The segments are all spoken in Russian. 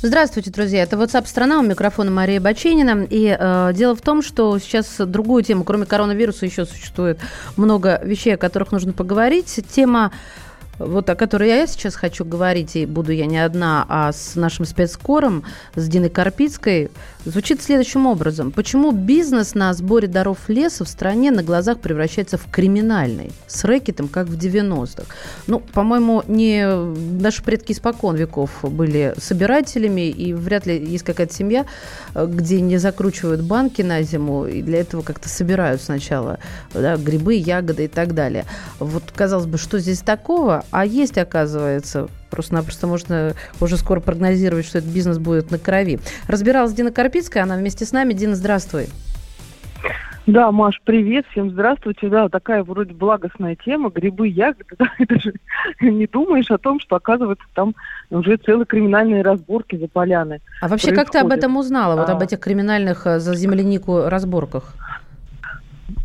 Здравствуйте, друзья. Это WhatsApp страна у микрофона Мария Баченина. И э, дело в том, что сейчас другую тему, кроме коронавируса, еще существует много вещей, о которых нужно поговорить. Тема вот о которой я сейчас хочу говорить, и буду я не одна, а с нашим спецкором, с Диной Карпицкой, звучит следующим образом. Почему бизнес на сборе даров леса в стране на глазах превращается в криминальный? С рэкетом, как в 90-х. Ну, по-моему, не наши предки испокон веков были собирателями, и вряд ли есть какая-то семья, где не закручивают банки на зиму, и для этого как-то собирают сначала да, грибы, ягоды и так далее. Вот, казалось бы, что здесь такого? А есть, оказывается, Просто-напросто можно уже скоро прогнозировать, что этот бизнес будет на крови. Разбиралась Дина Карпицкая, она вместе с нами. Дина, здравствуй. Да, Маш, привет, всем здравствуйте. Да, такая вроде благостная тема, грибы, ягоды. Да, это же не думаешь о том, что, оказывается, там уже целые криминальные разборки за поляны. А вообще, происходят. как ты об этом узнала, вот а... об этих криминальных э, за землянику разборках?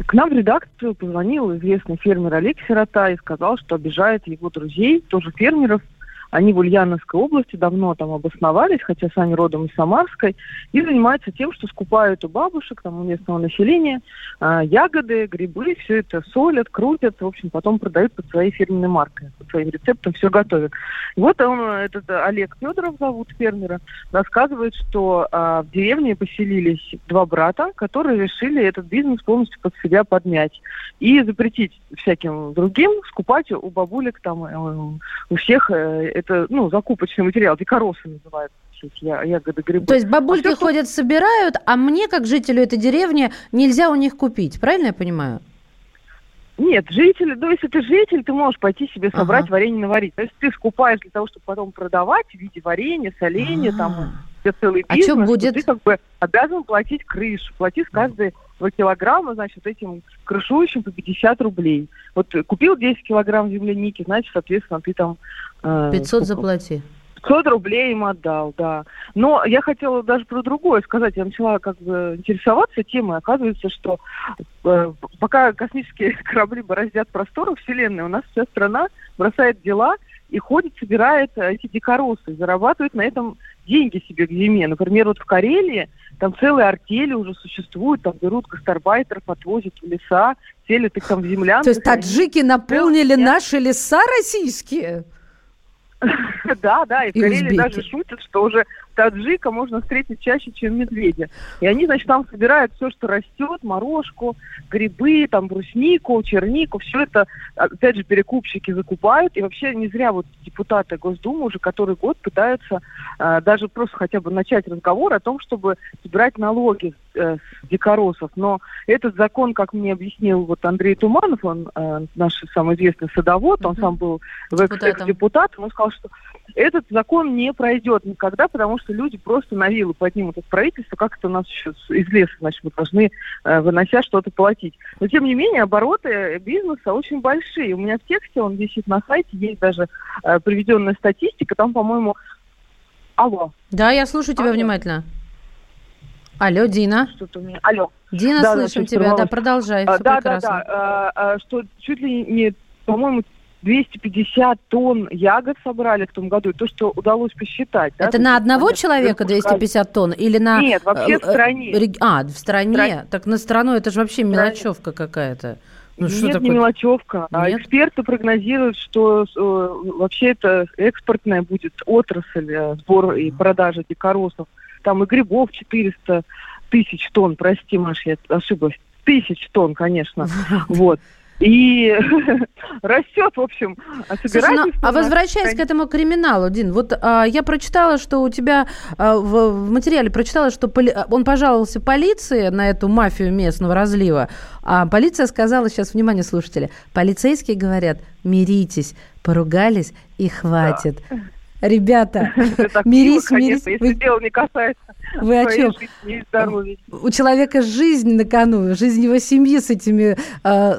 К нам в редакцию позвонил известный фермер Олег Сирота и сказал, что обижает его друзей, тоже фермеров, они в Ульяновской области давно там обосновались, хотя сами родом из Самарской, и занимаются тем, что скупают у бабушек, там, у местного населения э, ягоды, грибы, все это солят, крутят, в общем, потом продают под своей фирменной маркой, под своим рецептом все готовят. И вот он, этот Олег Федоров зовут фермера, рассказывает, что э, в деревне поселились два брата, которые решили этот бизнес полностью под себя подмять и запретить всяким другим скупать у бабулек там, э, у всех э, это, ну, закупочный материал, дикоросы называются ягоды, грибы. То есть бабульки а ходят, собирают, а мне, как жителю этой деревни, нельзя у них купить, правильно я понимаю? Нет, жители, ну, если ты житель, ты можешь пойти себе собрать ага. варенье наварить. То есть ты скупаешь для того, чтобы потом продавать в виде варенья, соленья, А-а-а. там, где целый бизнес. А что будет? Ты как бы обязан платить крышу. Плати с каждой 2 килограмма, значит, этим крышующим по 50 рублей. Вот купил 10 килограмм земляники, значит, соответственно, ты там 500 э, заплати. 500 рублей им отдал, да. Но я хотела даже про другое сказать. Я начала как бы интересоваться темой. Оказывается, что э, пока космические корабли бороздят просторы Вселенной, у нас вся страна бросает дела и ходит, собирает э, эти дикоросы, зарабатывает на этом деньги себе к зиме. Например, вот в Карелии там целые артели уже существуют, там берут гастарбайтеров, отвозят в леса, селят их там в землянках. То есть таджики наполнили наши леса российские? Да, да, и в Карелии даже шутят, что уже таджика можно встретить чаще, чем медведя. И они, значит, там собирают все, что растет, морожку, грибы, там, бруснику, чернику, все это, опять же, перекупщики закупают. И вообще не зря вот депутаты Госдумы уже который год пытаются э, даже просто хотя бы начать разговор о том, чтобы собирать налоги э, с дикоросов. Но этот закон, как мне объяснил вот Андрей Туманов, он э, наш самый известный садовод, он сам был в экс-депутатом, он сказал, что этот закон не пройдет никогда, потому что люди просто на вилы поднимут от правительства, как это у нас еще из леса, значит, мы должны, э, вынося что-то платить. Но, тем не менее, обороты бизнеса очень большие. У меня в тексте, он висит на сайте, есть даже э, приведенная статистика, там, по-моему... Алло. Да, я слушаю тебя Алло. внимательно. Алло, Дина. Что-то у меня... Алло. Дина, да, слышим да, тебя, да, продолжай. А, да, да, да, а, что чуть ли не, по-моему, 250 тонн ягод собрали в том году, и то, что удалось посчитать. Это да, на одного человека 250 тонн или на... Нет, вообще в э, стране. А, в стране? стране. Так на страну это же вообще мелочевка какая-то. Ну, что Нет, такое? не мелочевка. А? А эксперты прогнозируют, что э, вообще это экспортная будет отрасль э, сбор и продажа дикоросов. Там и грибов 400 тысяч тонн, прости, Маш, я ошиблась. Тысяч тонн, конечно. Вот и растет, в общем, Слушай, ну, а возвращаясь к этому криминалу, Дин, вот а, я прочитала, что у тебя а, в, в материале прочитала, что поли, он пожаловался полиции на эту мафию местного разлива, а полиция сказала, сейчас, внимание, слушатели, полицейские говорят, миритесь, поругались и хватит. Да. Ребята, мирись, мирись. Если дело не касается Вы о чем? У человека жизнь на кону, жизнь его семьи с этими, а,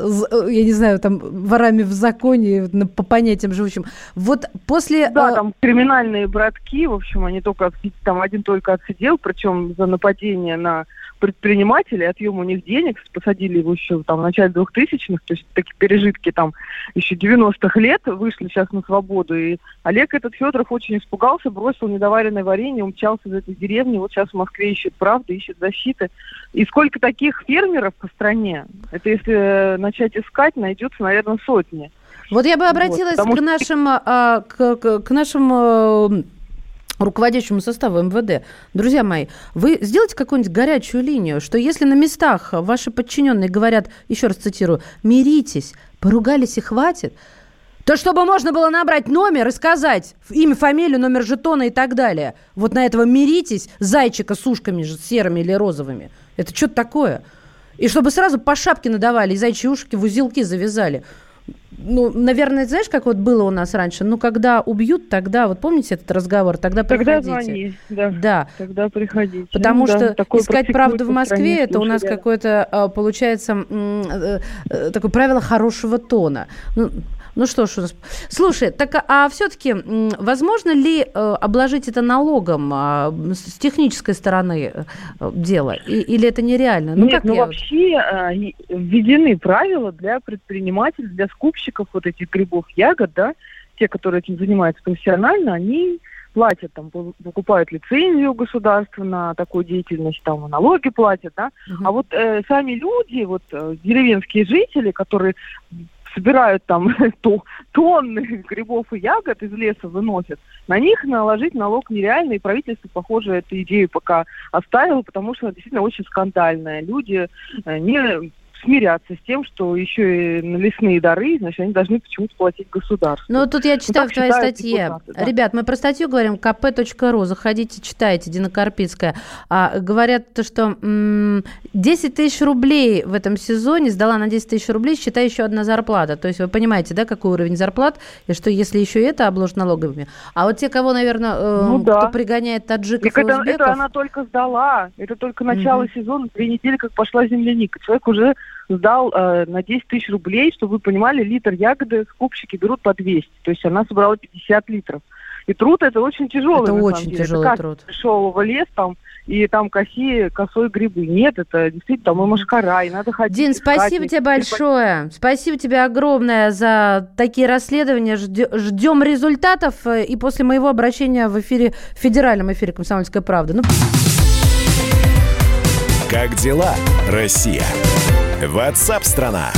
я не знаю, там, ворами в законе, по понятиям живущим. Вот после... Да, а, там криминальные братки, в общем, они только, там один только отсидел, причем за нападение на предпринимателей, отъем у них денег, посадили его еще там в начале 2000-х, то есть такие пережитки там еще 90-х лет, вышли сейчас на свободу. И Олег этот Федоров очень испугался, бросил недоваренное варенье, умчался из этой деревни, вот сейчас в Москве ищет правды, ищет защиты. И сколько таких фермеров по стране, это если начать искать, найдется, наверное, сотни. Вот я бы обратилась вот, к нашим, а, к, к, к нашим а, руководящему составу МВД. Друзья мои, вы сделайте какую-нибудь горячую линию, что если на местах ваши подчиненные говорят, еще раз цитирую, миритесь, поругались и хватит, то чтобы можно было набрать номер и сказать имя, фамилию, номер жетона и так далее. Вот на этого миритесь, зайчика с ушками же, серыми или розовыми. Это что-то такое. И чтобы сразу по шапке надавали и зайчьи ушки в узелки завязали ну, наверное, знаешь, как вот было у нас раньше? Ну, когда убьют, тогда, вот помните этот разговор, тогда приходите. Тогда звони, да. Да. Тогда приходите. Потому ну, что да, искать правду в Москве, это у нас какое-то, а, получается, э, э, такое правило хорошего тона. Ну, ну что ж у нас. Слушай, так а все-таки возможно ли э, обложить это налогом э, с технической стороны дела? Или это нереально? Ну, Нет, как ну я... вообще э, введены правила для предпринимателей, для скупщиков вот этих грибов, ягод, да, те, которые этим занимаются профессионально, они платят, там, покупают лицензию у государства на такую деятельность, там, налоги платят, да. Uh-huh. А вот э, сами люди, вот э, деревенские жители, которые собирают там тонны грибов и ягод из леса выносят, на них наложить налог нереально, и правительство, похоже, эту идею пока оставило, потому что она действительно очень скандальная. Люди э, не смиряться с тем, что еще и на лесные дары, значит, они должны почему-то платить государству. Ну, тут я ну, читаю ну, в твоей статье. Да. Ребят, мы про статью говорим, kp.ru, заходите, читайте, Дина Карпицкая. А, говорят, что м- 10 тысяч рублей в этом сезоне сдала на 10 тысяч рублей, считай, еще одна зарплата. То есть вы понимаете, да, какой уровень зарплат, и что если еще это обложено налогами. А вот те, кого, наверное, э, ну, да. кто пригоняет таджиков так и это, узбеков... это она только сдала. Это только начало угу. сезона, две недели, как пошла земляника. Человек уже сдал э, на 10 тысяч рублей, чтобы вы понимали, литр ягоды скупщики берут по 200. То есть она собрала 50 литров. И труд это очень тяжелый. Это очень деле. тяжелый это труд. Пришел в лес там и там коси косой грибы. Нет, это действительно там и машкара, и надо ходить. Дин, спасибо тебе большое. Спасибо тебе огромное за такие расследования. Ждем результатов. Э, и после моего обращения в эфире, в федеральном эфире «Комсомольская правда». Ну... Как дела, Россия? WhatsApp страна.